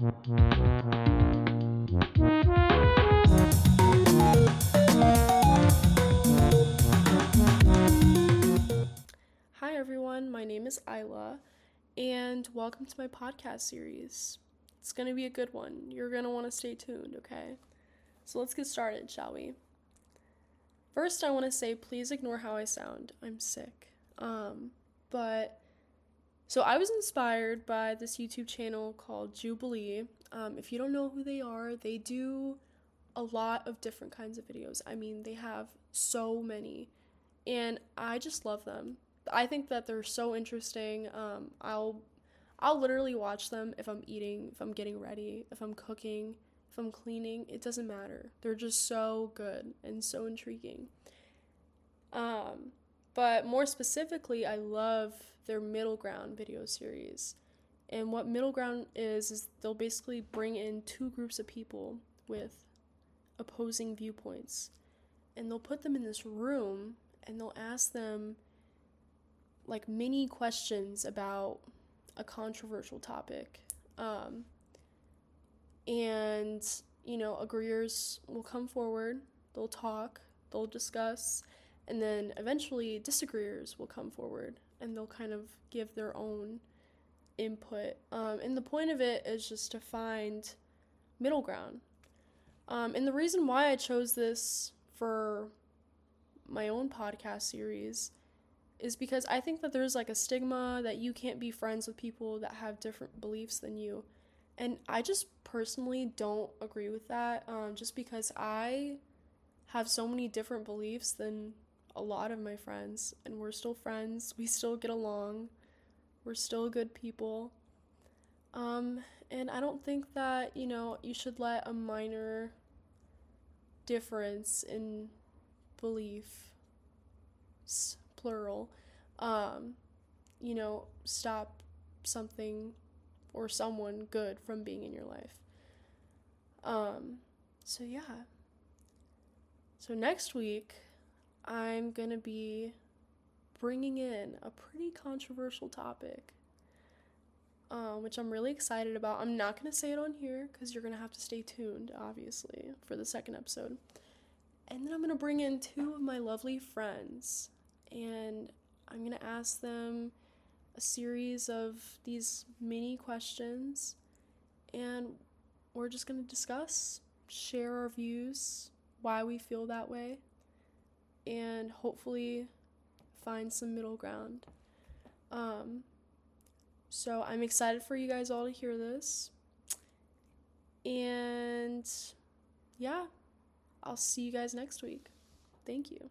Hi, everyone. My name is Isla, and welcome to my podcast series. It's going to be a good one. You're going to want to stay tuned, okay? So let's get started, shall we? First, I want to say please ignore how I sound. I'm sick. Um, but so I was inspired by this YouTube channel called Jubilee. Um, if you don't know who they are, they do a lot of different kinds of videos. I mean, they have so many, and I just love them. I think that they're so interesting. Um, I'll I'll literally watch them if I'm eating, if I'm getting ready, if I'm cooking, if I'm cleaning. It doesn't matter. They're just so good and so intriguing. Um, but more specifically, I love their middle ground video series. And what middle ground is is they'll basically bring in two groups of people with opposing viewpoints and they'll put them in this room and they'll ask them like many questions about a controversial topic. Um, and, you know, agreeers will come forward, they'll talk, they'll discuss, and then eventually disagreeers will come forward and they'll kind of give their own input. Um, and the point of it is just to find middle ground. Um, and the reason why I chose this for my own podcast series is because I think that there's like a stigma that you can't be friends with people that have different beliefs than you. And I just personally don't agree with that um, just because I have so many different beliefs than a lot of my friends, and we're still friends. We still get along. We're still good people. Um, and I don't think that, you know, you should let a minor difference in belief plural, um, you know, stop something or someone good from being in your life. Um, so yeah. So next week, I'm gonna be bringing in a pretty controversial topic, um, which I'm really excited about. I'm not gonna say it on here because you're gonna have to stay tuned, obviously, for the second episode. And then I'm gonna bring in two of my lovely friends and I'm going to ask them a series of these mini questions, and we're just going to discuss, share our views, why we feel that way, and hopefully find some middle ground. Um, so I'm excited for you guys all to hear this. And yeah, I'll see you guys next week. Thank you.